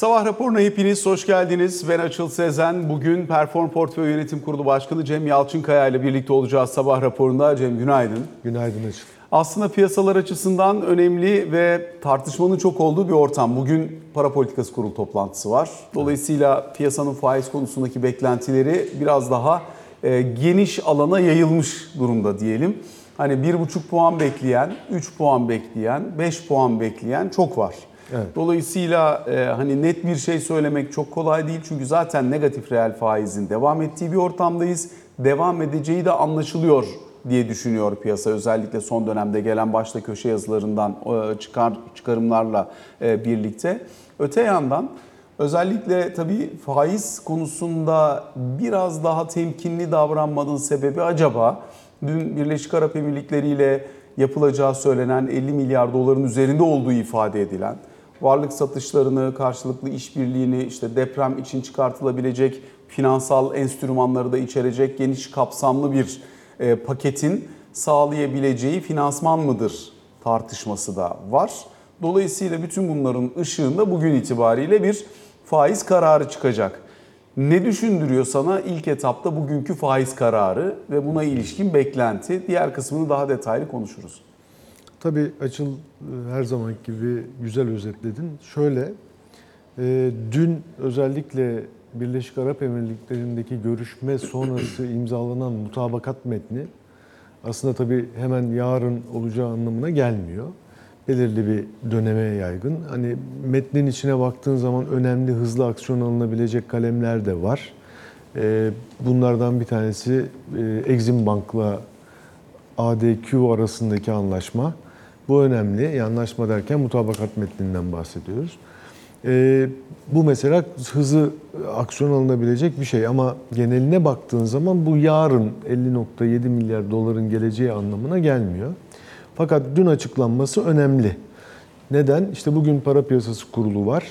Sabah raporuna hepiniz hoş geldiniz. Ben Açıl Sezen. Bugün Perform Portföy Yönetim Kurulu Başkanı Cem Yalçınkaya ile birlikte olacağız sabah raporunda. Cem günaydın. Günaydın Açıl. Aslında piyasalar açısından önemli ve tartışmanın çok olduğu bir ortam. Bugün para politikası kurulu toplantısı var. Dolayısıyla piyasanın faiz konusundaki beklentileri biraz daha e, geniş alana yayılmış durumda diyelim. Hani 1,5 puan bekleyen, 3 puan bekleyen, 5 puan bekleyen çok var. Evet. Dolayısıyla e, hani net bir şey söylemek çok kolay değil çünkü zaten negatif reel faizin devam ettiği bir ortamdayız. Devam edeceği de anlaşılıyor diye düşünüyor piyasa. Özellikle son dönemde gelen başta köşe yazılarından e, çıkar çıkarımlarla e, birlikte. Öte yandan özellikle tabii faiz konusunda biraz daha temkinli davranmanın sebebi acaba dün Birleşik Arap Emirlikleri ile yapılacağı söylenen 50 milyar doların üzerinde olduğu ifade edilen varlık satışlarını, karşılıklı işbirliğini, işte deprem için çıkartılabilecek finansal enstrümanları da içerecek geniş kapsamlı bir e, paketin sağlayabileceği finansman mıdır tartışması da var. Dolayısıyla bütün bunların ışığında bugün itibariyle bir faiz kararı çıkacak. Ne düşündürüyor sana ilk etapta bugünkü faiz kararı ve buna ilişkin beklenti? Diğer kısmını daha detaylı konuşuruz. Tabii Açıl e, her zaman gibi güzel özetledin. Şöyle, e, dün özellikle Birleşik Arap Emirlikleri'ndeki görüşme sonrası imzalanan mutabakat metni aslında tabii hemen yarın olacağı anlamına gelmiyor. Belirli bir döneme yaygın. Hani metnin içine baktığın zaman önemli hızlı aksiyon alınabilecek kalemler de var. E, bunlardan bir tanesi Exim Bank'la ADQ arasındaki anlaşma. Bu önemli. Anlaşma derken mutabakat metninden bahsediyoruz. Ee, bu mesela hızı aksiyon alınabilecek bir şey ama geneline baktığın zaman bu yarın 50.7 milyar doların geleceği anlamına gelmiyor. Fakat dün açıklanması önemli. Neden? İşte bugün para piyasası kurulu var.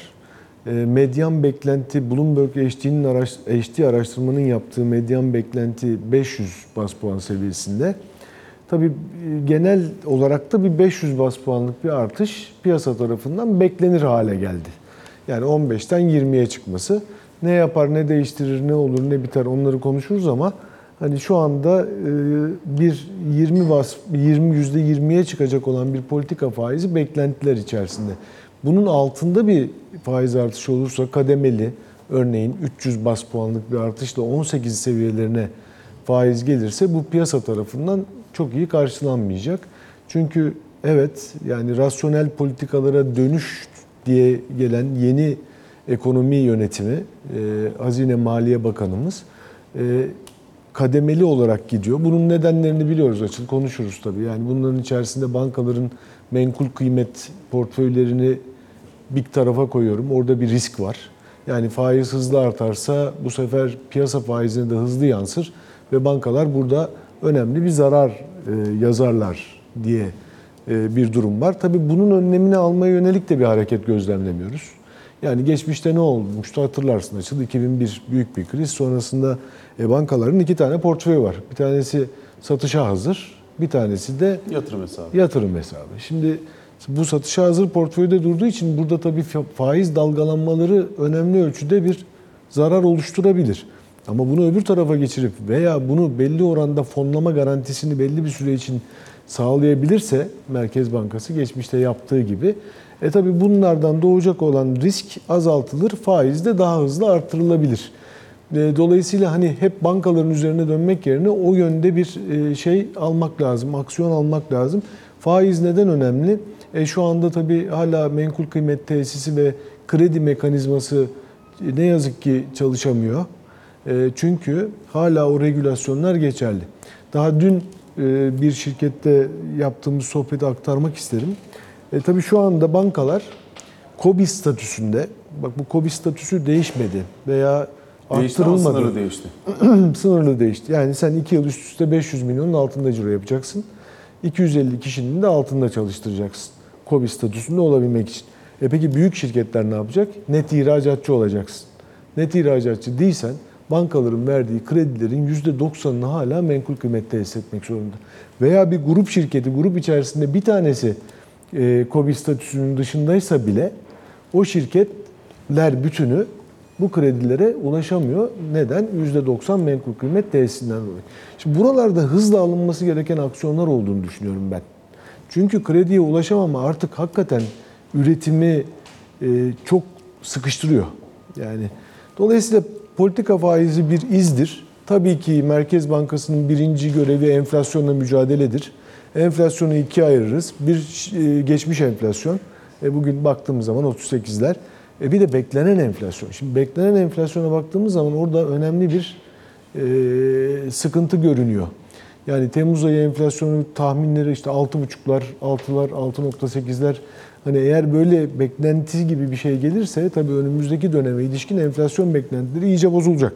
E, medyan beklenti Bloomberg HD'nin araş, HD araştırmanın yaptığı medyan beklenti 500 bas puan seviyesinde. Tabii e, genel olarak da bir 500 bas puanlık bir artış piyasa tarafından beklenir hale geldi. Yani 15'ten 20'ye çıkması. Ne yapar, ne değiştirir, ne olur, ne biter onları konuşuruz ama hani şu anda e, bir 20 bas 20 yüzde 20'ye çıkacak olan bir politika faizi beklentiler içerisinde. Bunun altında bir faiz artışı olursa kademeli örneğin 300 bas puanlık bir artışla 18 seviyelerine faiz gelirse bu piyasa tarafından çok iyi karşılanmayacak. Çünkü evet yani rasyonel politikalara dönüş diye gelen yeni ekonomi yönetimi e, Hazine Maliye Bakanımız e, kademeli olarak gidiyor. Bunun nedenlerini biliyoruz açıl konuşuruz tabii. Yani bunların içerisinde bankaların menkul kıymet portföylerini bir tarafa koyuyorum. Orada bir risk var. Yani faiz hızlı artarsa bu sefer piyasa faizine de hızlı yansır ve bankalar burada önemli bir zarar e, yazarlar diye e, bir durum var. Tabii bunun önlemini almaya yönelik de bir hareket gözlemlemiyoruz. Yani geçmişte ne olmuştu hatırlarsın açıldı 2001 büyük bir kriz. Sonrasında e, bankaların iki tane portföyü var. Bir tanesi satışa hazır, bir tanesi de yatırım hesabı. Yatırım hesabı. Şimdi bu satışa hazır portföyde durduğu için burada tabii faiz dalgalanmaları önemli ölçüde bir zarar oluşturabilir. Ama bunu öbür tarafa geçirip veya bunu belli oranda fonlama garantisini belli bir süre için sağlayabilirse Merkez Bankası geçmişte yaptığı gibi e tabi bunlardan doğacak olan risk azaltılır, faiz de daha hızlı artırılabilir. E, dolayısıyla hani hep bankaların üzerine dönmek yerine o yönde bir e, şey almak lazım, aksiyon almak lazım. Faiz neden önemli? E şu anda tabii hala menkul kıymet tesisi ve kredi mekanizması ne yazık ki çalışamıyor. E, çünkü hala o regülasyonlar geçerli. Daha dün e, bir şirkette yaptığımız sohbeti aktarmak isterim. E, tabii şu anda bankalar KOBİ statüsünde, bak bu KOBİ statüsü değişmedi veya değişti arttırılmadı. sınırı değişti. sınırlı değişti. Yani sen 2 yıl üst üste 500 milyonun altında ciro yapacaksın. 250 kişinin de altında çalıştıracaksın. KOBİ statüsünde olabilmek için. E peki büyük şirketler ne yapacak? Net ihracatçı olacaksın. Net ihracatçı değilsen bankaların verdiği kredilerin %90'ını hala menkul kıymet tesis etmek zorunda. Veya bir grup şirketi, grup içerisinde bir tanesi e, KOBİ statüsünün dışındaysa bile o şirket krediler bütünü bu kredilere ulaşamıyor. Neden? %90 menkul kıymet tesisinden dolayı. Şimdi buralarda hızla alınması gereken aksiyonlar olduğunu düşünüyorum ben. Çünkü krediye ulaşamama artık hakikaten üretimi e, çok sıkıştırıyor. Yani dolayısıyla politika faizi bir izdir. Tabii ki Merkez Bankası'nın birinci görevi enflasyonla mücadeledir. Enflasyonu ikiye ayırırız. Bir e, geçmiş enflasyon. E, bugün baktığımız zaman 38'ler. E, bir de beklenen enflasyon. Şimdi beklenen enflasyona baktığımız zaman orada önemli bir e, sıkıntı görünüyor. Yani Temmuz ayı enflasyonu tahminleri işte 6,5'lar, 6'lar, 6.8'ler. Hani eğer böyle beklenti gibi bir şey gelirse tabii önümüzdeki döneme ilişkin enflasyon beklentileri iyice bozulacak.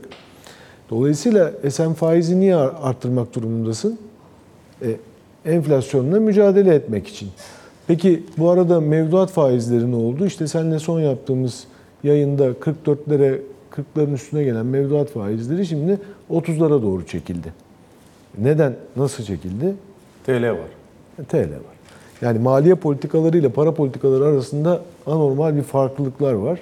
Dolayısıyla sen faizi niye arttırmak durumundasın? E, enflasyonla mücadele etmek için. Peki bu arada mevduat faizleri ne oldu? İşte seninle son yaptığımız yayında 44'lere 40'ların üstüne gelen mevduat faizleri şimdi 30'lara doğru çekildi. Neden? Nasıl çekildi? TL var. TL var. Yani maliye politikaları ile para politikaları arasında anormal bir farklılıklar var.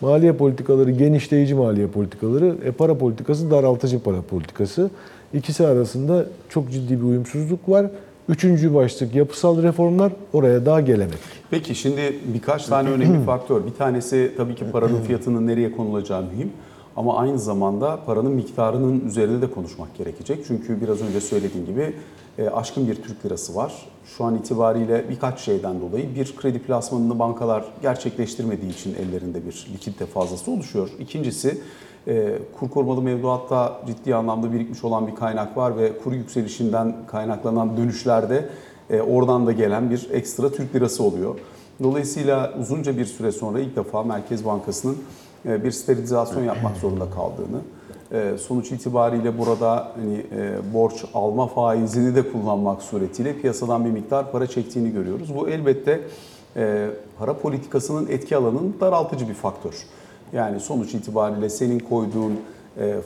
Maliye politikaları genişleyici maliye politikaları, e, para politikası daraltıcı para politikası. İkisi arasında çok ciddi bir uyumsuzluk var. Üçüncü başlık yapısal reformlar oraya daha gelemedik. Peki şimdi birkaç tane önemli faktör. Bir tanesi tabii ki paranın fiyatının nereye konulacağı mühim. Ama aynı zamanda paranın miktarının üzerinde de konuşmak gerekecek. Çünkü biraz önce söylediğim gibi e, aşkın bir Türk lirası var. Şu an itibariyle birkaç şeyden dolayı bir kredi plasmanını bankalar gerçekleştirmediği için ellerinde bir likidite fazlası oluşuyor. İkincisi e, kur korumalı mevduatta ciddi anlamda birikmiş olan bir kaynak var ve kur yükselişinden kaynaklanan dönüşlerde e, oradan da gelen bir ekstra Türk lirası oluyor. Dolayısıyla uzunca bir süre sonra ilk defa Merkez Bankası'nın bir sterilizasyon yapmak zorunda kaldığını, e, sonuç itibariyle burada hani e, borç alma faizini de kullanmak suretiyle piyasadan bir miktar para çektiğini görüyoruz. Bu elbette para politikasının etki alanının daraltıcı bir faktör. Yani sonuç itibariyle senin koyduğun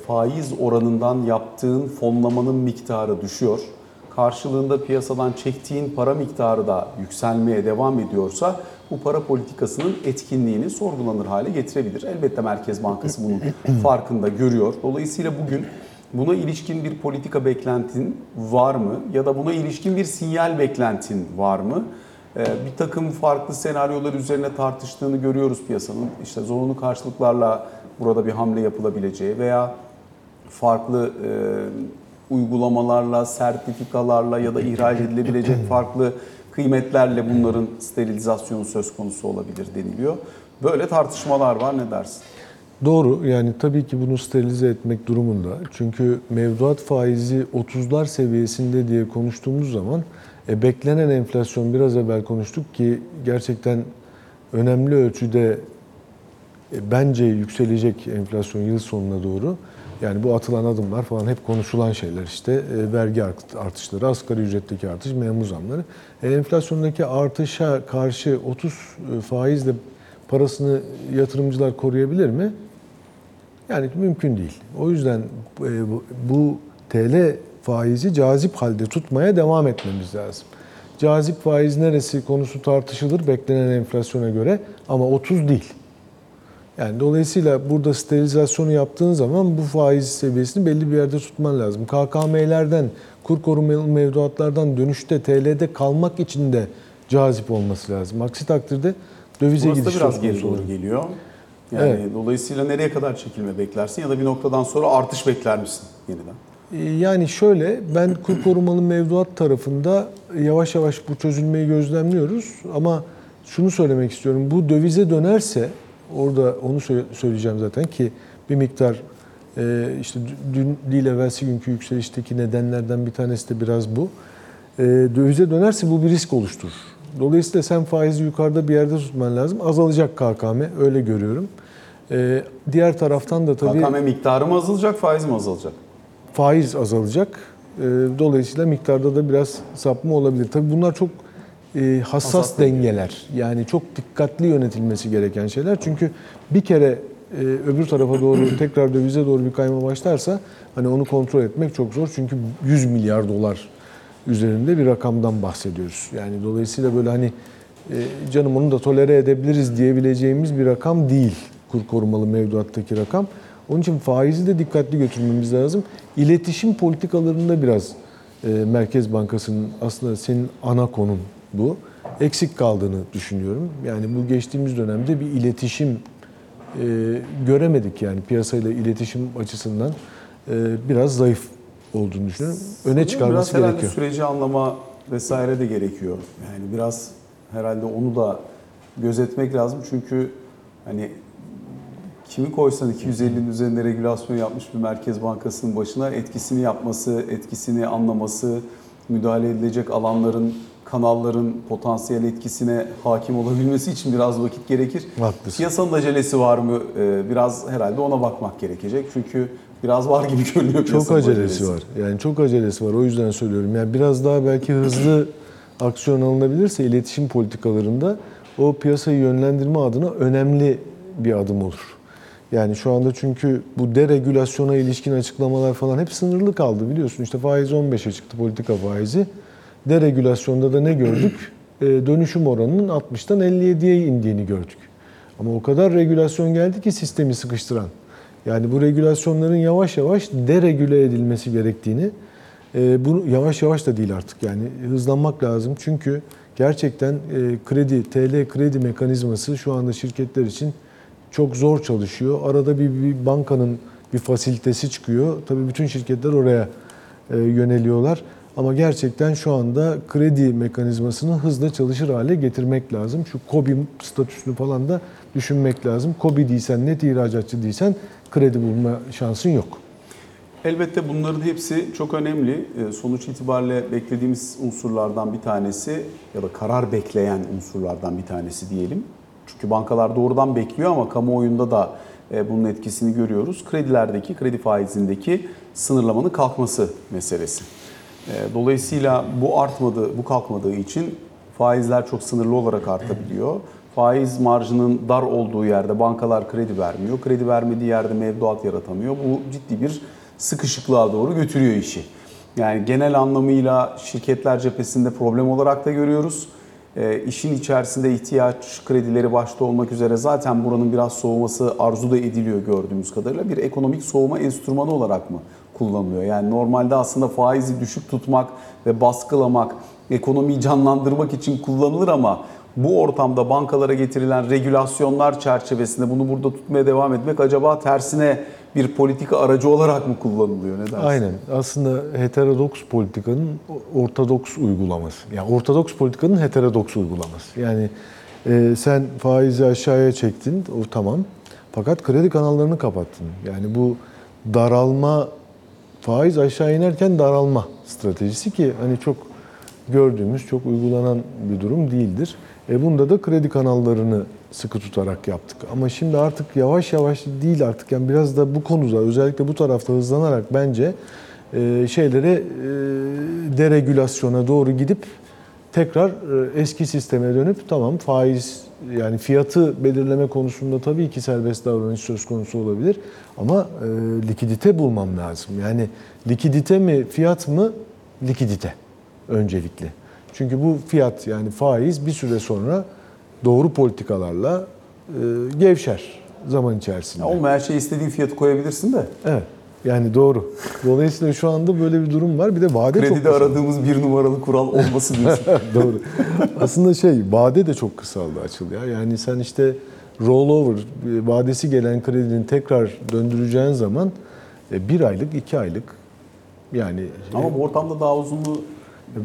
faiz oranından yaptığın fonlamanın miktarı düşüyor. Karşılığında piyasadan çektiğin para miktarı da yükselmeye devam ediyorsa bu para politikasının etkinliğini sorgulanır hale getirebilir. Elbette Merkez Bankası bunun farkında görüyor. Dolayısıyla bugün buna ilişkin bir politika beklentin var mı? Ya da buna ilişkin bir sinyal beklentin var mı? Ee, bir takım farklı senaryolar üzerine tartıştığını görüyoruz piyasanın. İşte zorunlu karşılıklarla burada bir hamle yapılabileceği veya farklı e, uygulamalarla, sertifikalarla ya da ihraç edilebilecek farklı kıymetlerle bunların sterilizasyonu söz konusu olabilir deniliyor. Böyle tartışmalar var ne dersin? Doğru yani tabii ki bunu sterilize etmek durumunda. Çünkü mevduat faizi 30'lar seviyesinde diye konuştuğumuz zaman e, beklenen enflasyon biraz evvel konuştuk ki gerçekten önemli ölçüde e, bence yükselecek enflasyon yıl sonuna doğru. Yani bu atılan adımlar falan hep konuşulan şeyler işte. E, vergi artışları, asgari ücretteki artış, memur zamları. E, enflasyondaki artışa karşı 30 e, faizle parasını yatırımcılar koruyabilir mi? Yani mümkün değil. O yüzden e, bu TL faizi cazip halde tutmaya devam etmemiz lazım. Cazip faiz neresi konusu tartışılır beklenen enflasyona göre ama 30 değil. Yani dolayısıyla burada sterilizasyonu yaptığın zaman bu faiz seviyesini belli bir yerde tutman lazım. KKM'lerden, kur korumalı mevduatlardan dönüşte TL'de kalmak için de cazip olması lazım. Aksi takdirde dövize Burası gidiş biraz geri doğru geliyor. Yani Evet. dolayısıyla nereye kadar çekilme beklersin ya da bir noktadan sonra artış bekler misin yeniden? Ee, Yani şöyle, ben kur korumalı mevduat tarafında yavaş yavaş bu çözülmeyi gözlemliyoruz. Ama şunu söylemek istiyorum, bu dövize dönerse, orada onu sö- söyleyeceğim zaten ki bir miktar e, işte dün değil evvelsi günkü yükselişteki nedenlerden bir tanesi de biraz bu. E, Dövize dönerse bu bir risk oluşturur. Dolayısıyla sen faizi yukarıda bir yerde tutman lazım. Azalacak KKM, öyle görüyorum. E, Diğer taraftan da tabii... KKM miktarı mı azalacak, faiz mi azalacak? faiz azalacak. Dolayısıyla miktarda da biraz sapma olabilir. Tabii bunlar çok e, hassas, Hassas dengeler. Yani çok dikkatli yönetilmesi gereken şeyler. Çünkü bir kere e, öbür tarafa doğru tekrar dövize doğru bir kayma başlarsa hani onu kontrol etmek çok zor. Çünkü 100 milyar dolar üzerinde bir rakamdan bahsediyoruz. Yani dolayısıyla böyle hani e, canım onu da tolere edebiliriz diyebileceğimiz bir rakam değil kur korumalı mevduattaki rakam. Onun için faizi de dikkatli götürmemiz lazım. İletişim politikalarında biraz e, Merkez Bankası'nın aslında senin ana konun bu. Eksik kaldığını düşünüyorum. Yani bu geçtiğimiz dönemde bir iletişim e, göremedik yani piyasayla iletişim açısından e, biraz zayıf olduğunu düşünüyorum. Öne çıkarması biraz gerekiyor. süreci anlama vesaire de gerekiyor. Yani biraz herhalde onu da gözetmek lazım. Çünkü hani kimi koysan 250'nin üzerinde regülasyon yapmış bir Merkez Bankası'nın başına etkisini yapması, etkisini anlaması, müdahale edilecek alanların, kanalların potansiyel etkisine hakim olabilmesi için biraz vakit gerekir. Haklısın. Piyasanın acelesi var mı? Ee, Biraz herhalde ona bakmak gerekecek. Çünkü biraz var gibi görünüyor Çok piyasanın acelesi var. Yani çok acelesi var. O yüzden söylüyorum. Yani biraz daha belki hızlı aksiyon alınabilirse iletişim politikalarında o piyasayı yönlendirme adına önemli bir adım olur. Yani şu anda çünkü bu deregülasyona ilişkin açıklamalar falan hep sınırlı kaldı biliyorsun. İşte faiz 15'e çıktı politika faizi. Deregülasyonda da ne gördük? Ee, dönüşüm oranının 60'tan 57'ye indiğini gördük. Ama o kadar regülasyon geldi ki sistemi sıkıştıran. Yani bu regülasyonların yavaş yavaş deregüle edilmesi gerektiğini, e, bunu yavaş yavaş da değil artık yani hızlanmak lazım. Çünkü gerçekten e, kredi, TL kredi mekanizması şu anda şirketler için çok zor çalışıyor. Arada bir, bir bankanın bir fasilitesi çıkıyor. Tabii bütün şirketler oraya e, yöneliyorlar. Ama gerçekten şu anda kredi mekanizmasını hızla çalışır hale getirmek lazım. Şu KOBİ statüsünü falan da düşünmek lazım. KOBİ değilsen, net ihracatçı değilsen kredi bulma şansın yok. Elbette bunların hepsi çok önemli. Ee, Sonuç itibariyle beklediğimiz unsurlardan bir tanesi ya da karar bekleyen unsurlardan bir tanesi diyelim. Çünkü bankalar doğrudan bekliyor ama kamuoyunda da e, bunun etkisini görüyoruz. Kredilerdeki, kredi faizindeki sınırlamanın kalkması meselesi. E, Dolayısıyla bu artmadığı, bu kalkmadığı için faizler çok sınırlı olarak artabiliyor. Faiz marjının dar olduğu yerde bankalar kredi vermiyor. Kredi vermediği yerde mevduat yaratamıyor. Bu ciddi bir sıkışıklığa doğru götürüyor işi. Yani genel anlamıyla şirketler cephesinde problem olarak da görüyoruz. E, işin içerisinde ihtiyaç kredileri başta olmak üzere zaten buranın biraz soğuması arzu da ediliyor gördüğümüz kadarıyla. Bir ekonomik soğuma enstrümanı olarak mı kullanılıyor? Yani normalde aslında faizi düşük tutmak ve baskılamak, ekonomiyi canlandırmak için kullanılır ama bu ortamda bankalara getirilen regülasyonlar çerçevesinde bunu burada tutmaya devam etmek acaba tersine bir politika aracı olarak mı kullanılıyor? Ne dersin? Aynen. Aslında heterodoks politikanın ortodoks uygulaması. Yani ortodoks politikanın heterodoks uygulaması. Yani e, sen faizi aşağıya çektin, o tamam. Fakat kredi kanallarını kapattın. Yani bu daralma, faiz aşağı inerken daralma stratejisi ki hani çok gördüğümüz, çok uygulanan bir durum değildir. E bunda da kredi kanallarını sıkı tutarak yaptık. Ama şimdi artık yavaş yavaş değil artık yani biraz da bu konuda özellikle bu tarafta hızlanarak bence e, şeylere e, deregülasyona doğru gidip tekrar e, eski sisteme dönüp tamam faiz yani fiyatı belirleme konusunda tabii ki serbest davranış söz konusu olabilir ama e, likidite bulmam lazım. Yani likidite mi fiyat mı? Likidite öncelikli. Çünkü bu fiyat yani faiz bir süre sonra doğru politikalarla e, gevşer zaman içerisinde. Ya olmayan şey istediğin fiyatı koyabilirsin de. Evet. Yani doğru. Dolayısıyla şu anda böyle bir durum var. Bir de vade çok Kredide kısa. aradığımız bir numaralı kural olması diyorsun. Doğru. Aslında şey vade de çok kısaldı açıl ya. Yani sen işte rollover vadesi gelen kredinin tekrar döndüreceğin zaman e, bir aylık, iki aylık yani Ama bu ortamda daha uzunluğu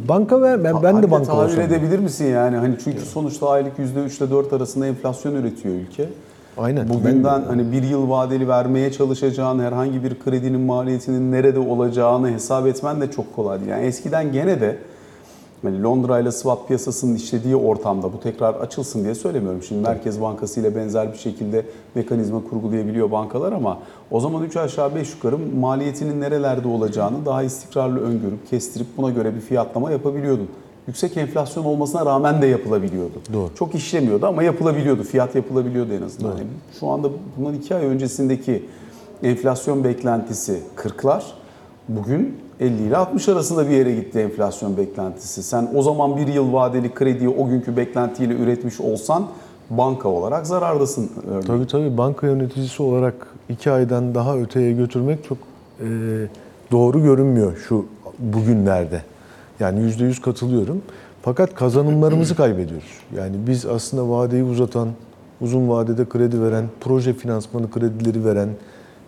banka ver ben, ben de banka olsam. edebilir misin yani? Hani çünkü sonuçta aylık %3 ile 4 arasında enflasyon üretiyor ülke. Aynen. Bugünden hani bir yıl vadeli vermeye çalışacağın herhangi bir kredinin maliyetinin nerede olacağını hesap etmen de çok kolay değil. Yani eskiden gene de hani Londra ile swap piyasasının işlediği ortamda bu tekrar açılsın diye söylemiyorum. Şimdi Merkez Bankası ile benzer bir şekilde mekanizma kurgulayabiliyor bankalar ama o zaman 3 aşağı 5 yukarı maliyetinin nerelerde olacağını daha istikrarlı öngörüp kestirip buna göre bir fiyatlama yapabiliyordun. Yüksek enflasyon olmasına rağmen de yapılabiliyordu. Doğru. Çok işlemiyordu ama yapılabiliyordu. Fiyat yapılabiliyordu en azından. Yani şu anda bundan iki ay öncesindeki enflasyon beklentisi 40'lar. Bugün 50 ile 60 arasında bir yere gitti enflasyon beklentisi. Sen o zaman bir yıl vadeli krediyi o günkü beklentiyle üretmiş olsan banka olarak zarardasın. örneğin. Tabii tabii banka yöneticisi olarak iki aydan daha öteye götürmek çok e, doğru görünmüyor şu bugünlerde. Yani yüzde yüz katılıyorum. Fakat kazanımlarımızı kaybediyoruz. Yani biz aslında vadeyi uzatan, uzun vadede kredi veren, proje finansmanı kredileri veren,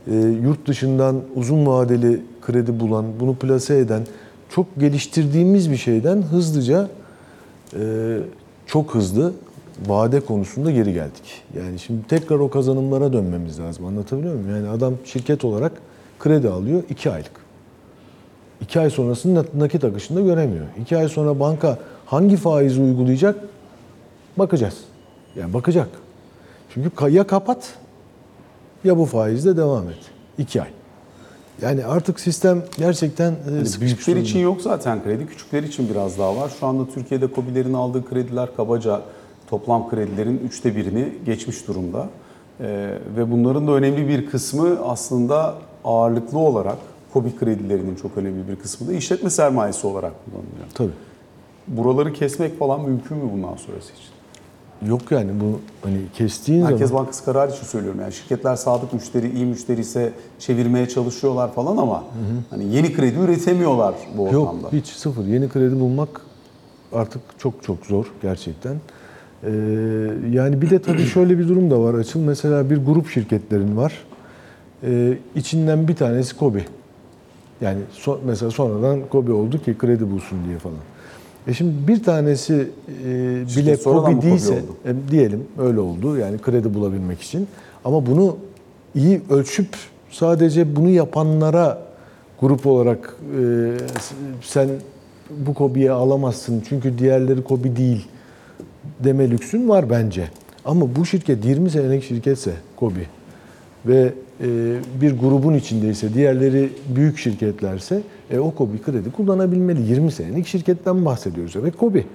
e, yurt dışından uzun vadeli kredi bulan, bunu plase eden, çok geliştirdiğimiz bir şeyden hızlıca e, çok hızlı vade konusunda geri geldik. Yani şimdi tekrar o kazanımlara dönmemiz lazım. Anlatabiliyor muyum? Yani adam şirket olarak kredi alıyor 2 aylık. 2 ay sonrasını nakit akışında göremiyor. 2 ay sonra banka hangi faizi uygulayacak? Bakacağız. Yani bakacak. Çünkü ya kapat ya bu faizle devam et. 2 ay. Yani artık sistem gerçekten e, Hani sıkışmış büyükler için yok zaten kredi, küçükler için biraz daha var. Şu anda Türkiye'de KOBİ'lerin aldığı krediler kabaca toplam kredilerin üçte birini geçmiş durumda. Ee, ve bunların da önemli bir kısmı aslında ağırlıklı olarak KOBİ kredilerinin çok önemli bir kısmı da işletme sermayesi olarak kullanılıyor. Tabii. Buraları kesmek falan mümkün mü bundan sonrası için? Yok yani bu hani kestiğin Merkez zaman Bankası kararı için söylüyorum. Yani şirketler sadık müşteri, iyi müşteri ise çevirmeye çalışıyorlar falan ama hani yeni kredi üretemiyorlar bu ortamda. Yok hiç sıfır. Yeni kredi bulmak artık çok çok zor gerçekten. Ee, yani bir de tabii şöyle bir durum da var Açıl. Mesela bir grup şirketlerin var. Ee, içinden bir tanesi KOBİ. Yani so- mesela sonradan KOBİ oldu ki kredi bulsun diye falan. E şimdi bir tanesi e, bile sonradan mı KOBİ değilse, oldu? e, diyelim öyle oldu yani kredi bulabilmek için. Ama bunu iyi ölçüp sadece bunu yapanlara grup olarak e, sen bu KOBİ'ye alamazsın çünkü diğerleri KOBİ değil deme lüksün var bence. Ama bu şirket 20 senelik şirketse KOBİ ve bir grubun içindeyse, diğerleri büyük şirketlerse e, o KOBİ kredi kullanabilmeli. 20 senelik şirketten bahsediyoruz ve KOBİ.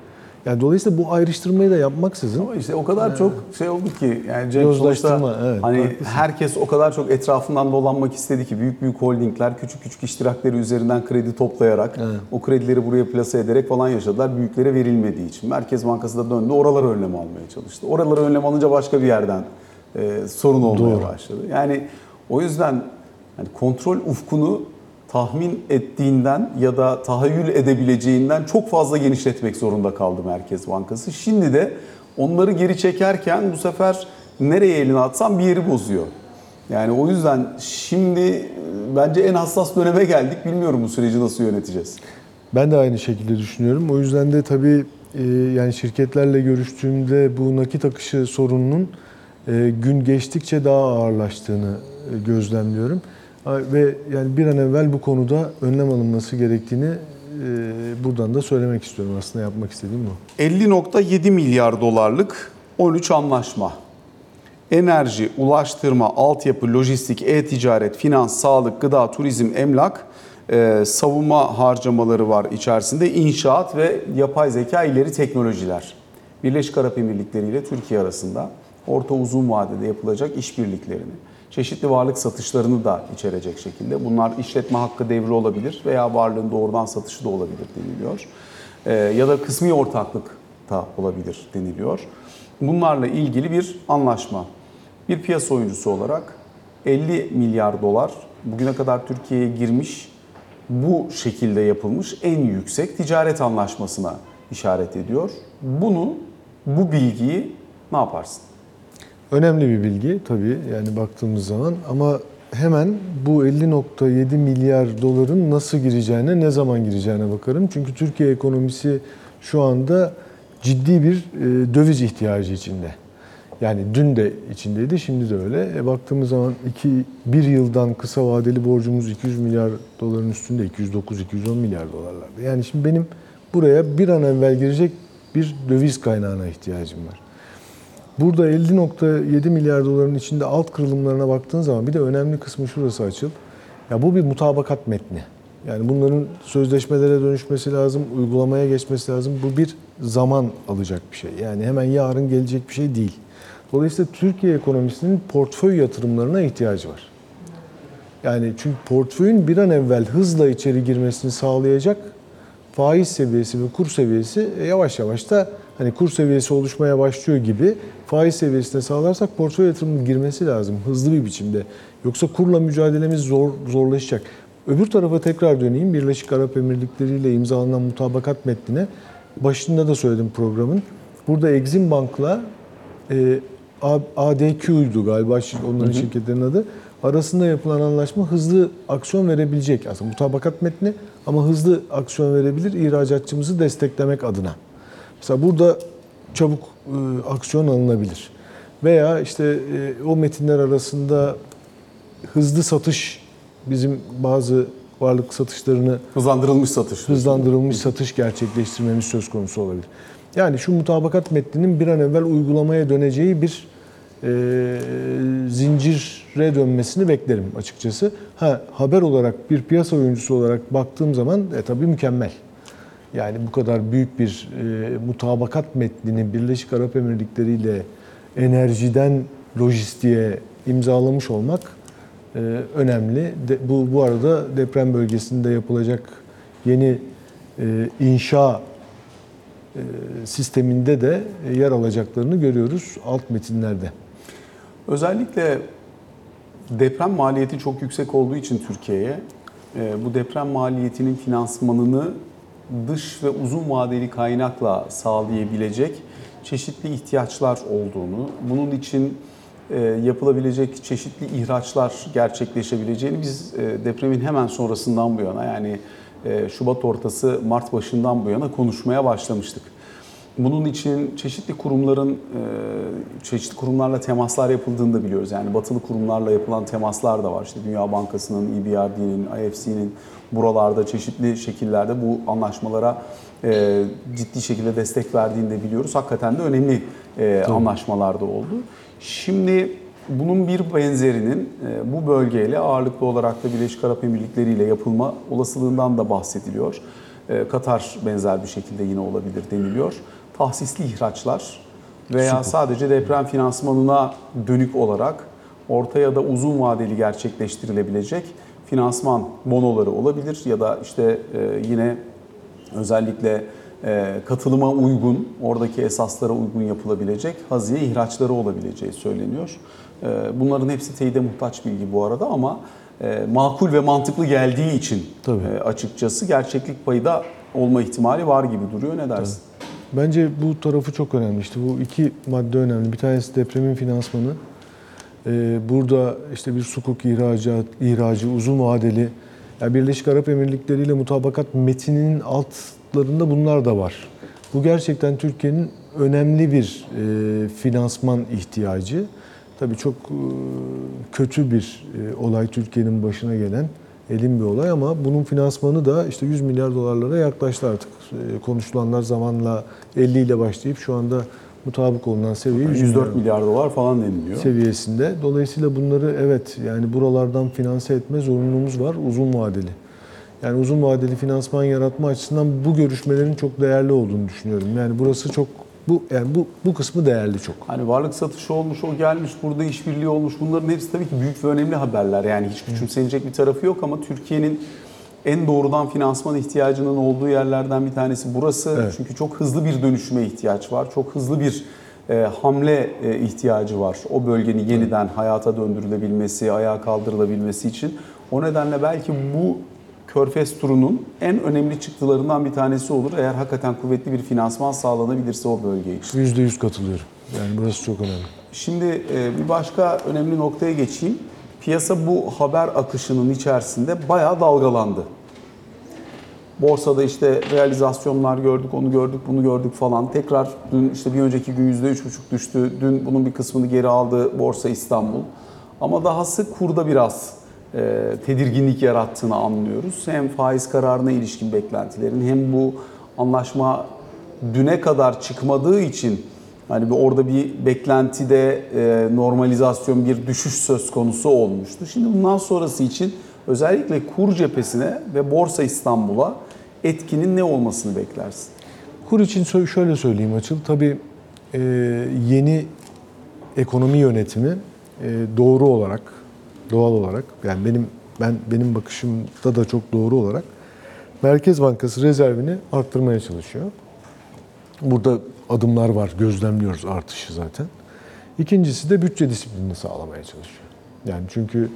Yani dolayısıyla bu ayrıştırmayı da yapmaksızın Ama işte o kadar çok şey oldu ki yani Cem sonuçta evet, hani haklısın. herkes o kadar çok etrafından dolanmak istedi ki büyük büyük holdingler küçük küçük iştirakleri üzerinden kredi toplayarak o kredileri buraya plase ederek falan yaşadılar. Büyüklere verilmediği için. Merkez Bankası da döndü oralara önlem almaya çalıştı. Oralara önlem alınca başka bir yerden e, sorun olmaya Doğru. başladı. Yani o yüzden hani kontrol ufkunu tahmin ettiğinden ya da tahayyül edebileceğinden çok fazla genişletmek zorunda kaldı Merkez Bankası. Şimdi de onları geri çekerken bu sefer nereye elini atsam bir yeri bozuyor. Yani o yüzden şimdi e, bence en hassas döneme geldik. Bilmiyorum bu süreci nasıl yöneteceğiz. Ben de aynı şekilde düşünüyorum. O yüzden de tabii e, yani şirketlerle görüştüğümde bu nakit akışı sorununun gün geçtikçe daha ağırlaştığını e, gözlemliyorum. Ve yani bir an evvel bu konuda önlem alınması gerektiğini e, buradan da söylemek istiyorum. Aslında yapmak istediğim bu. 50.7 milyar dolarlık 13 anlaşma. Enerji, ulaştırma, altyapı, lojistik, e-ticaret, finans, sağlık, gıda, turizm, emlak, e, savunma harcamaları var içerisinde. İnşaat ve yapay zeka ileri teknolojiler. Birleşik Arap Emirlikleri ile Türkiye arasında orta uzun vadede yapılacak işbirliklerini, çeşitli varlık satışlarını da içerecek şekilde. Bunlar işletme hakkı devri olabilir veya varlığın doğrudan satışı da olabilir deniliyor. E, ya da kısmi ortaklık da olabilir deniliyor. Bunlarla ilgili bir anlaşma. Bir piyasa oyuncusu olarak 50 milyar dolar bugüne kadar Türkiye'ye girmiş bu şekilde yapılmış en yüksek ticaret anlaşmasına işaret ediyor. Bunu, bu bilgiyi ne yaparsın? Önemli bir bilgi tabii yani baktığımız zaman ama hemen bu 50.7 milyar doların nasıl gireceğine, ne zaman gireceğine bakarım. Çünkü Türkiye ekonomisi şu anda ciddi bir e, döviz ihtiyacı içinde. Yani dün de içindeydi, şimdi de öyle. E, baktığımız zaman iki, bir yıldan kısa vadeli borcumuz 200 milyar doların üstünde, 209-210 milyar dolarlarda. Yani şimdi benim buraya bir an evvel girecek bir döviz kaynağına ihtiyacım var. Burada 50.7 milyar doların içinde alt kırılımlarına baktığın zaman bir de önemli kısmı şurası açıl. Ya bu bir mutabakat metni. Yani bunların sözleşmelere dönüşmesi lazım, uygulamaya geçmesi lazım. Bu bir zaman alacak bir şey. Yani hemen yarın gelecek bir şey değil. Dolayısıyla Türkiye ekonomisinin portföy yatırımlarına ihtiyacı var. Yani çünkü portföyün bir an evvel hızla içeri girmesini sağlayacak faiz seviyesi ve kur seviyesi yavaş yavaş da hani kur seviyesi oluşmaya başlıyor gibi faiz seviyesine sağlarsak portföy yatırımının girmesi lazım hızlı bir biçimde. Yoksa kurla mücadelemiz zor zorlaşacak. Öbür tarafa tekrar döneyim. Birleşik Arap Emirlikleri ile imzalanan mutabakat metnine başında da söyledim programın. Burada Exim Bank'la e, ADQ'ydu galiba onların şirketlerin adı. Arasında yapılan anlaşma hızlı aksiyon verebilecek. Aslında mutabakat metni ama hızlı aksiyon verebilir ihracatçımızı desteklemek adına. Mesela burada çabuk e, aksiyon alınabilir. Veya işte e, o metinler arasında hızlı satış bizim bazı varlık satışlarını Hızlandırılmış satış. hızlandırılmış satış gerçekleştirmemiz söz konusu olabilir. Yani şu mutabakat metninin bir an evvel uygulamaya döneceği bir e, zincire dönmesini beklerim açıkçası. Ha haber olarak bir piyasa oyuncusu olarak baktığım zaman e, tabii mükemmel. Yani bu kadar büyük bir e, mutabakat metnini Birleşik Arap Emirlikleri ile enerjiden lojistiğe imzalamış olmak e, önemli. De, bu bu arada deprem bölgesinde yapılacak yeni e, inşa e, sisteminde de yer alacaklarını görüyoruz alt metinlerde. Özellikle deprem maliyeti çok yüksek olduğu için Türkiye'ye e, bu deprem maliyetinin finansmanını dış ve uzun vadeli kaynakla sağlayabilecek çeşitli ihtiyaçlar olduğunu, bunun için e, yapılabilecek çeşitli ihraçlar gerçekleşebileceğini biz e, depremin hemen sonrasından bu yana yani e, Şubat ortası Mart başından bu yana konuşmaya başlamıştık. Bunun için çeşitli kurumların, e, çeşitli kurumlarla temaslar yapıldığını da biliyoruz. Yani batılı kurumlarla yapılan temaslar da var. İşte Dünya Bankası'nın, EBRD'nin, IFC'nin buralarda çeşitli şekillerde bu anlaşmalara e, ciddi şekilde destek verdiğini de biliyoruz. Hakikaten de önemli e, anlaşmalar da oldu. Şimdi bunun bir benzerinin bu bölgeyle ağırlıklı olarak da Birleşik Arap Emirlikleri ile yapılma olasılığından da bahsediliyor. Katar benzer bir şekilde yine olabilir deniliyor. Tahsisli ihraçlar veya sadece deprem finansmanına dönük olarak orta ya da uzun vadeli gerçekleştirilebilecek finansman bonoları olabilir ya da işte e, yine özellikle e, katılıma uygun, oradaki esaslara uygun yapılabilecek haziye ihraçları olabileceği söyleniyor. E, Bunların hepsi teyide muhtaç bilgi bu arada ama makul ve mantıklı geldiği için Tabii. açıkçası gerçeklik payı da olma ihtimali var gibi duruyor. Ne dersin? Bence bu tarafı çok önemli. İşte bu iki madde önemli. Bir tanesi depremin finansmanı. Ee, burada işte bir sukuk ihracat, ihracı uzun vadeli. Yani Birleşik Arap Emirlikleri ile mutabakat metininin altlarında bunlar da var. Bu gerçekten Türkiye'nin önemli bir e, finansman ihtiyacı. Tabii çok e, kötü bir e, olay Türkiye'nin başına gelen elin bir olay ama bunun finansmanı da işte 100 milyar dolarlara yaklaştı artık. E, konuşulanlar zamanla 50 ile başlayıp şu anda mutabık olunan seviye 100 104 milyar dolar falan deniliyor. seviyesinde. Dolayısıyla bunları evet yani buralardan finanse etme zorunluluğumuz var uzun vadeli. Yani uzun vadeli finansman yaratma açısından bu görüşmelerin çok değerli olduğunu düşünüyorum. Yani burası çok bu yani bu bu kısmı değerli çok. Hani varlık satışı olmuş, o gelmiş, burada işbirliği olmuş. Bunların hepsi tabii ki büyük ve önemli haberler. Yani hiç küçümsenecek bir tarafı yok ama Türkiye'nin en doğrudan finansman ihtiyacının olduğu yerlerden bir tanesi burası. Evet. Çünkü çok hızlı bir dönüşüme ihtiyaç var. Çok hızlı bir e, hamle e, ihtiyacı var. O bölgenin yeniden hayata döndürülebilmesi, ayağa kaldırılabilmesi için. O nedenle belki bu Körfez turunun en önemli çıktılarından bir tanesi olur. Eğer hakikaten kuvvetli bir finansman sağlanabilirse o bölge için. %100 katılıyorum. Yani burası çok önemli. Şimdi e, bir başka önemli noktaya geçeyim. Piyasa bu haber akışının içerisinde bayağı dalgalandı. Borsada işte realizasyonlar gördük, onu gördük, bunu gördük falan. Tekrar dün işte bir önceki gün %3,5 düştü. Dün bunun bir kısmını geri aldı Borsa İstanbul. Ama dahası kurda biraz tedirginlik yarattığını anlıyoruz. Hem faiz kararına ilişkin beklentilerin hem bu anlaşma düne kadar çıkmadığı için hani bir orada bir beklentide e, normalizasyon, bir düşüş söz konusu olmuştu. Şimdi bundan sonrası için özellikle kur cephesine ve Borsa İstanbul'a etkinin ne olmasını beklersin? Kur için şöyle söyleyeyim Açıl. Tabii e, yeni ekonomi yönetimi e, doğru olarak, doğal olarak yani benim ben benim bakışımda da çok doğru olarak Merkez Bankası rezervini arttırmaya çalışıyor. Burada adımlar var, gözlemliyoruz artışı zaten. İkincisi de bütçe disiplinini sağlamaya çalışıyor. Yani çünkü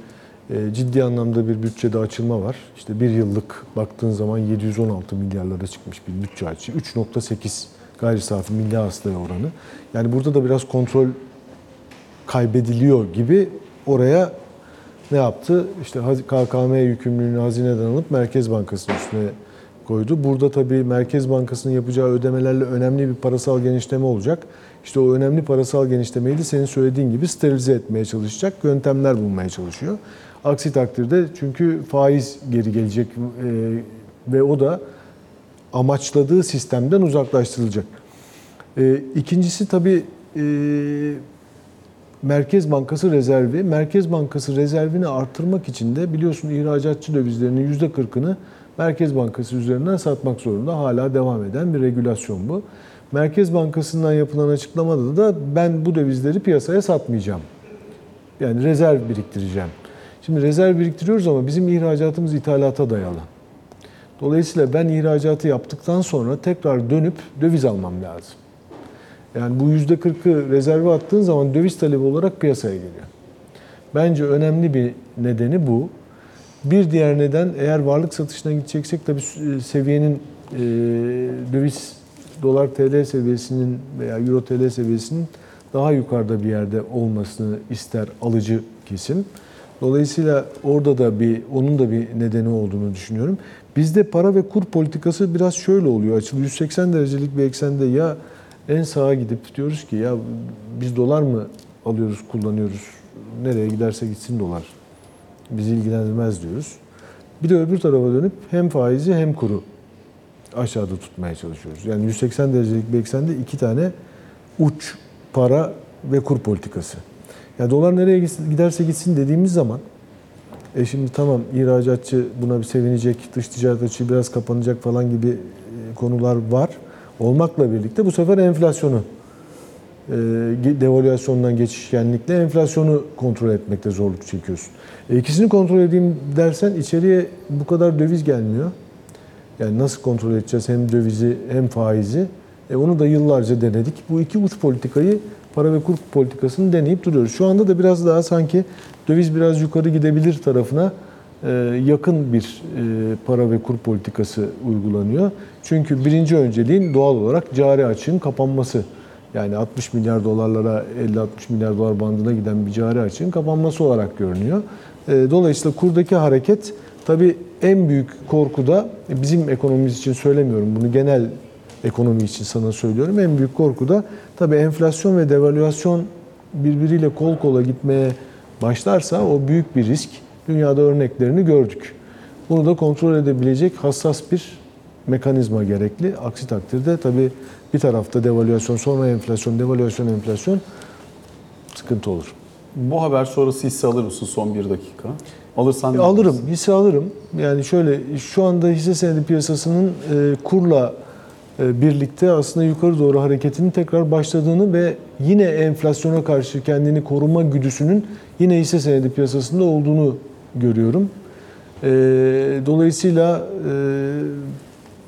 e, ciddi anlamda bir bütçede açılma var. İşte bir yıllık baktığın zaman 716 milyarlara çıkmış bir bütçe açığı. 3.8 gayri safi milli hasılaya oranı. Yani burada da biraz kontrol kaybediliyor gibi oraya ne yaptı? İşte KKM yükümlülüğünü hazineden alıp Merkez Bankası'nın üstüne koydu. Burada tabii Merkez Bankası'nın yapacağı ödemelerle önemli bir parasal genişleme olacak. İşte o önemli parasal genişlemeyi de senin söylediğin gibi sterilize etmeye çalışacak yöntemler bulmaya çalışıyor. Aksi takdirde çünkü faiz geri gelecek e, ve o da amaçladığı sistemden uzaklaştırılacak. E, ikincisi tabii e, Merkez Bankası rezervi. Merkez Bankası rezervini arttırmak için de biliyorsun ihracatçı dövizlerinin %40'ını Merkez Bankası üzerinden satmak zorunda. Hala devam eden bir regülasyon bu. Merkez Bankası'ndan yapılan açıklamada da ben bu dövizleri piyasaya satmayacağım. Yani rezerv biriktireceğim. Şimdi rezerv biriktiriyoruz ama bizim ihracatımız ithalata dayalı. Dolayısıyla ben ihracatı yaptıktan sonra tekrar dönüp döviz almam lazım. Yani bu %40'ı rezerve attığın zaman döviz talebi olarak piyasaya geliyor. Bence önemli bir nedeni bu. Bir diğer neden eğer varlık satışına gideceksek tabii seviyenin e, döviz dolar TL seviyesinin veya euro TL seviyesinin daha yukarıda bir yerde olmasını ister alıcı kesim. Dolayısıyla orada da bir onun da bir nedeni olduğunu düşünüyorum. Bizde para ve kur politikası biraz şöyle oluyor. Açılı 180 derecelik bir eksende ya en sağa gidip diyoruz ki ya biz dolar mı alıyoruz, kullanıyoruz. Nereye giderse gitsin dolar. Bizi ilgilendirmez diyoruz. Bir de öbür tarafa dönüp hem faizi hem kuru aşağıda tutmaya çalışıyoruz. Yani 180 derecelik bir eksende iki tane uç para ve kur politikası. Yani dolar nereye giderse gitsin dediğimiz zaman e şimdi tamam ihracatçı buna bir sevinecek, dış ticaret açığı biraz kapanacak falan gibi konular var. Olmakla birlikte bu sefer enflasyonu devalüasyondan geçişkenlikle enflasyonu kontrol etmekte zorluk çekiyorsun. E ikisini kontrol edeyim dersen içeriye bu kadar döviz gelmiyor. Yani nasıl kontrol edeceğiz hem dövizi hem faizi? E onu da yıllarca denedik. Bu iki uç politikayı para ve kur politikasını deneyip duruyoruz. Şu anda da biraz daha sanki döviz biraz yukarı gidebilir tarafına yakın bir para ve kur politikası uygulanıyor. Çünkü birinci önceliğin doğal olarak cari açığın kapanması. Yani 60 milyar dolarlara 50-60 milyar dolar bandına giden bir cari açığın kapanması olarak görünüyor. Dolayısıyla kurdaki hareket tabii en büyük korku da bizim ekonomimiz için söylemiyorum bunu genel ekonomi için sana söylüyorum. En büyük korku da tabii enflasyon ve devalüasyon birbiriyle kol kola gitmeye başlarsa o büyük bir risk. Dünyada örneklerini gördük. Bunu da kontrol edebilecek hassas bir mekanizma gerekli. Aksi takdirde tabii bir tarafta devalüasyon, sonra enflasyon, devalüasyon, enflasyon sıkıntı olur. Bu haber sonrası hisse alır mısın son bir dakika? Alırsan e, alırım, hisse alırım. Yani şöyle şu anda hisse senedi piyasasının e, kurla e, birlikte aslında yukarı doğru hareketinin tekrar başladığını ve yine enflasyona karşı kendini koruma güdüsünün yine hisse senedi piyasasında olduğunu görüyorum. E, dolayısıyla e,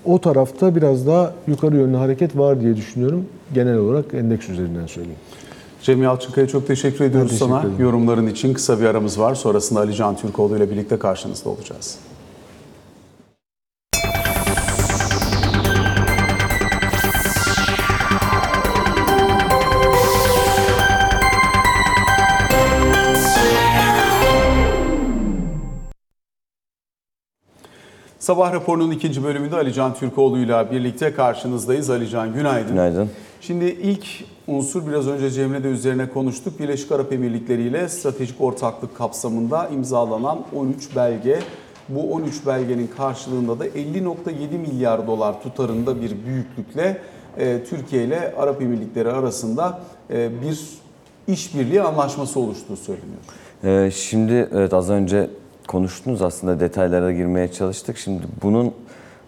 o tarafta biraz daha yukarı yönlü hareket var diye düşünüyorum. Genel olarak endeks üzerinden söyleyeyim. Cem Yalçınkaya çok teşekkür ediyoruz teşekkür sana. ederim. Yorumların için kısa bir aramız var. Sonrasında Ali Can Türkoğlu ile birlikte karşınızda olacağız. Sabah raporunun ikinci bölümünde Ali Can Türkoğlu ile birlikte karşınızdayız. Ali Can günaydın. Günaydın. Şimdi ilk unsur biraz önce Cem'le de üzerine konuştuk. Birleşik Arap Emirlikleri ile stratejik ortaklık kapsamında imzalanan 13 belge. Bu 13 belgenin karşılığında da 50.7 milyar dolar tutarında bir büyüklükle e, Türkiye ile Arap Emirlikleri arasında e, bir işbirliği anlaşması oluştuğu söyleniyor. Ee, şimdi evet az önce konuştunuz aslında detaylara girmeye çalıştık. Şimdi bunun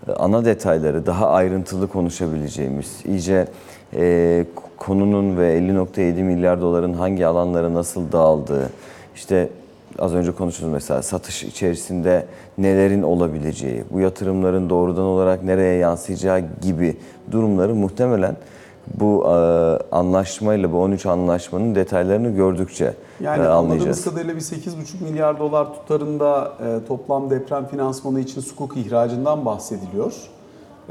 e, ana detayları daha ayrıntılı konuşabileceğimiz, iyice e, konunun ve 50.7 milyar doların hangi alanlara nasıl dağıldığı, işte az önce konuştunuz mesela satış içerisinde nelerin olabileceği, bu yatırımların doğrudan olarak nereye yansıyacağı gibi durumları muhtemelen bu e, anlaşmayla bu 13 anlaşmanın detaylarını gördükçe Yani e, anladığımız anlayacağız. kadarıyla bir 8,5 milyar dolar tutarında e, toplam deprem finansmanı için sukuk ihracından bahsediliyor.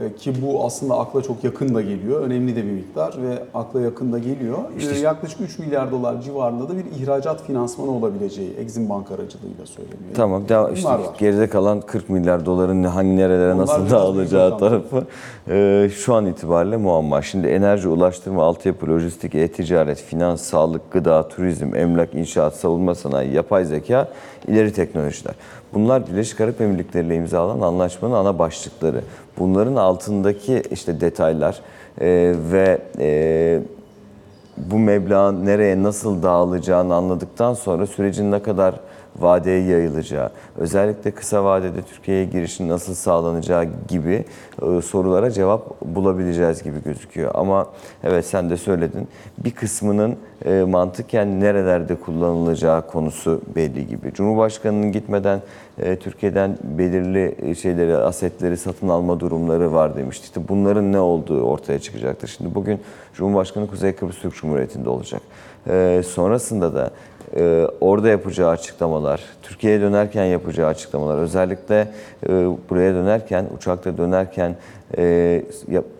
E, ki bu aslında akla çok yakın da geliyor. Önemli de bir miktar ve akla yakın da geliyor. E, yaklaşık 3 milyar dolar civarında da bir ihracat finansmanı olabileceği Exim Bank aracılığıyla söyleniyor. Tamam. Devam, işte var. geride kalan 40 milyar doların hangi nerelere Onlar nasıl dağılacağı tarafı e, şu an itibariyle muamma. Şimdi enerji, ulaştırma, altyapı, lojistik, e-ticaret, finans, sağlık, gıda, turizm, emlak, inşaat, savunma sanayi, yapay zeka, ileri teknolojiler. Bunlar Birleşik Arap Emirlikleri ile imzalanan anlaşmanın ana başlıkları. Bunların altındaki işte detaylar e, ve e, bu meblağın nereye nasıl dağılacağını anladıktan sonra sürecin ne kadar vadeye yayılacağı, özellikle kısa vadede Türkiye'ye girişin nasıl sağlanacağı gibi e, sorulara cevap bulabileceğiz gibi gözüküyor. Ama evet sen de söyledin bir kısmının e, mantıken nerelerde kullanılacağı konusu belli gibi. Cumhurbaşkanının gitmeden e, Türkiye'den belirli şeyleri, asetleri satın alma durumları var demişti. İşte bunların ne olduğu ortaya çıkacaktır. Şimdi bugün Cumhurbaşkanı Kuzey Kıbrıs Türk Cumhuriyeti'nde olacak. Sonrasında da e, orada yapacağı açıklamalar, Türkiye'ye dönerken yapacağı açıklamalar, özellikle e, buraya dönerken, uçakta dönerken e,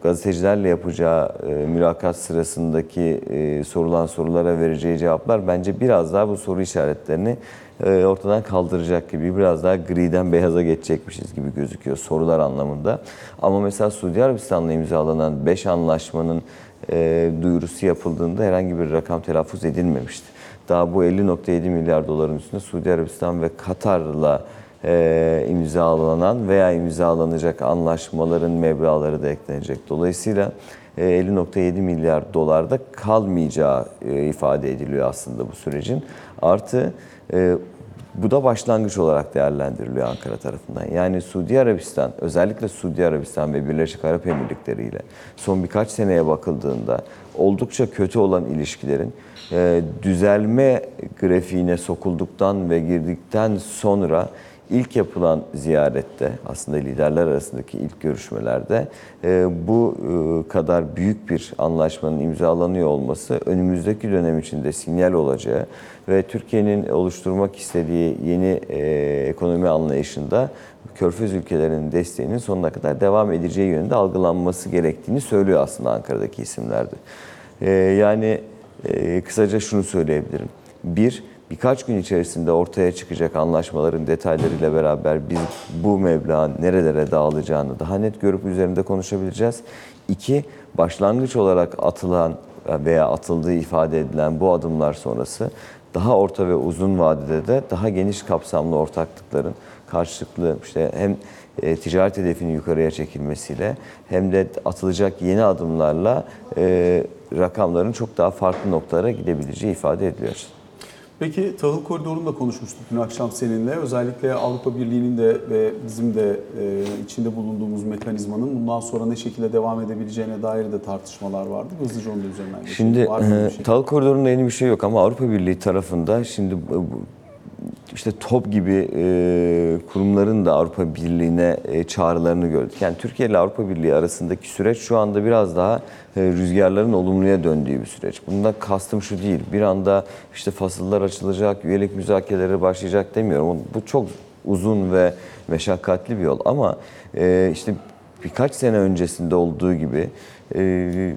gazetecilerle yapacağı e, mülakat sırasındaki sorulan sorulara vereceği cevaplar bence biraz daha bu soru işaretlerini ortadan kaldıracak gibi, biraz daha griden beyaza geçecekmişiz gibi gözüküyor sorular anlamında. Ama mesela Suudi Arabistan'la imzalanan 5 anlaşmanın duyurusu yapıldığında herhangi bir rakam telaffuz edilmemişti. Daha bu 50.7 milyar doların üstünde Suudi Arabistan ve Katar'la e, imzalanan veya imzalanacak anlaşmaların meblağları da eklenecek. Dolayısıyla e, 50.7 milyar dolarda kalmayacağı e, ifade ediliyor aslında bu sürecin. Artı e, bu da başlangıç olarak değerlendiriliyor Ankara tarafından. Yani Suudi Arabistan, özellikle Suudi Arabistan ve Birleşik Arap Emirlikleri ile son birkaç seneye bakıldığında oldukça kötü olan ilişkilerin e, düzelme grafiğine sokulduktan ve girdikten sonra ilk yapılan ziyarette aslında liderler arasındaki ilk görüşmelerde e, bu e, kadar büyük bir anlaşmanın imzalanıyor olması önümüzdeki dönem içinde sinyal olacağı ve Türkiye'nin oluşturmak istediği yeni e, ekonomi anlayışında Körfez ülkelerinin desteğinin sonuna kadar devam edeceği yönünde algılanması gerektiğini söylüyor aslında Ankara'daki isimlerde. E, yani e, kısaca şunu söyleyebilirim. Bir, birkaç gün içerisinde ortaya çıkacak anlaşmaların detaylarıyla beraber biz bu meblağın nerelere dağılacağını daha net görüp üzerinde konuşabileceğiz. İki, başlangıç olarak atılan veya atıldığı ifade edilen bu adımlar sonrası daha orta ve uzun vadede de daha geniş kapsamlı ortaklıkların karşılıklı işte hem e, ticaret hedefinin yukarıya çekilmesiyle hem de atılacak yeni adımlarla e, rakamların çok daha farklı noktalara gidebileceği ifade ediliyor. Peki tahıl koridorunu da konuşmuştuk dün akşam seninle. Özellikle Avrupa Birliği'nin de ve bizim de e, içinde bulunduğumuz mekanizmanın bundan sonra ne şekilde devam edebileceğine dair de tartışmalar vardı. Hızlıca onun üzerinden geçelim. Şimdi e, şey? tahıl koridorunda yeni bir şey yok ama Avrupa Birliği tarafında şimdi bu- işte TOP gibi e, kurumların da Avrupa Birliği'ne e, çağrılarını gördük. Yani Türkiye ile Avrupa Birliği arasındaki süreç şu anda biraz daha e, rüzgarların olumluya döndüğü bir süreç. Bunda kastım şu değil. Bir anda işte fasıllar açılacak, üyelik müzakereleri başlayacak demiyorum. Bu çok uzun ve meşakkatli bir yol ama e, işte birkaç sene öncesinde olduğu gibi e,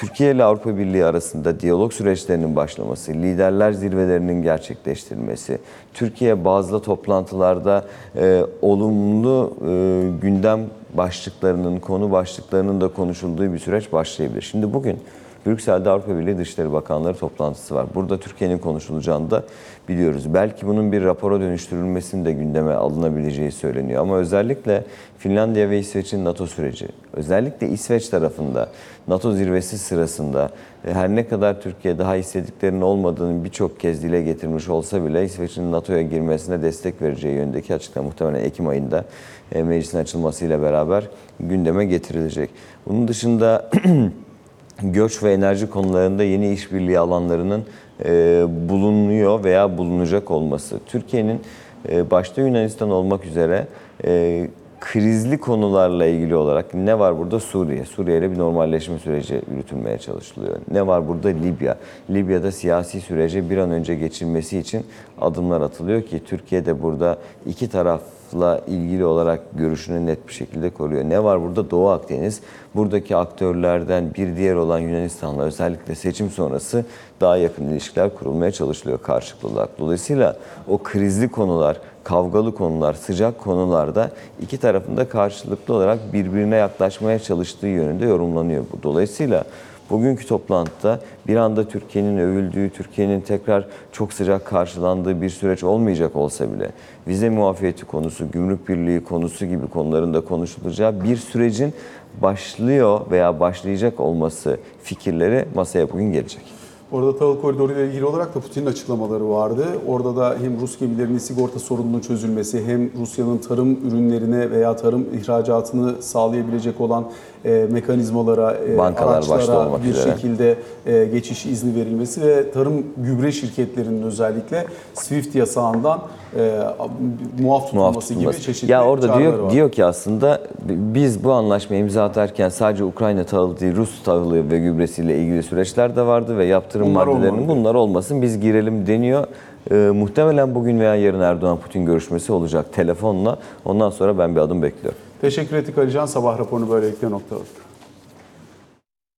Türkiye ile Avrupa Birliği arasında diyalog süreçlerinin başlaması, liderler zirvelerinin gerçekleştirilmesi, Türkiye bazı toplantılarda e, olumlu e, gündem başlıklarının, konu başlıklarının da konuşulduğu bir süreç başlayabilir. Şimdi bugün Brüksel'de Avrupa Birliği Dışişleri Bakanları toplantısı var. Burada Türkiye'nin konuşulacağını da biliyoruz. Belki bunun bir rapora dönüştürülmesinin de gündeme alınabileceği söyleniyor. Ama özellikle Finlandiya ve İsveç'in NATO süreci, özellikle İsveç tarafında NATO zirvesi sırasında e, her ne kadar Türkiye daha istediklerinin olmadığını birçok kez dile getirmiş olsa bile İsveç'in NATO'ya girmesine destek vereceği yönündeki açıklama muhtemelen Ekim ayında e, meclisin açılmasıyla beraber gündeme getirilecek. Bunun dışında göç ve enerji konularında yeni işbirliği alanlarının e, bulunuyor veya bulunacak olması. Türkiye'nin e, başta Yunanistan olmak üzere e, krizli konularla ilgili olarak ne var burada? Suriye. Suriye ile bir normalleşme süreci yürütülmeye çalışılıyor. Ne var burada? Libya. Libya'da siyasi sürece bir an önce geçilmesi için adımlar atılıyor ki Türkiye de burada iki tarafla ilgili olarak görüşünü net bir şekilde koruyor. Ne var burada? Doğu Akdeniz. Buradaki aktörlerden bir diğer olan Yunanistan'la özellikle seçim sonrası daha yakın ilişkiler kurulmaya çalışılıyor karşılıklı olarak. Dolayısıyla o krizli konular, kavgalı konular, sıcak konularda iki tarafında karşılıklı olarak birbirine yaklaşmaya çalıştığı yönünde yorumlanıyor. bu. Dolayısıyla bugünkü toplantıda bir anda Türkiye'nin övüldüğü, Türkiye'nin tekrar çok sıcak karşılandığı bir süreç olmayacak olsa bile vize muafiyeti konusu, gümrük birliği konusu gibi konuların da konuşulacağı bir sürecin başlıyor veya başlayacak olması fikirleri masaya bugün gelecek. Orada tahıl koridoru ile ilgili olarak da Putin'in açıklamaları vardı. Orada da hem Rus gemilerinin sigorta sorununun çözülmesi hem Rusya'nın tarım ürünlerine veya tarım ihracatını sağlayabilecek olan e, mekanizmalara, e, Bankalar başta araçlara bir üzere. şekilde e, geçiş izni verilmesi ve tarım gübre şirketlerinin özellikle SWIFT yasağından e, muaf tutulması, muaf tutulması. gibi çeşitli Ya orada diyor var. diyor ki aslında biz bu anlaşmayı imza atarken sadece Ukrayna tahılı değil Rus tahılı ve gübresiyle ilgili süreçler de vardı ve yaptırım Bunlar maddelerinin olmadı. bunlar olmasın biz girelim deniyor. Ee, muhtemelen bugün veya yarın Erdoğan Putin görüşmesi olacak telefonla. Ondan sonra ben bir adım bekliyorum. Teşekkür ettik Alican. Sabah raporunu böylelikle noktaladık.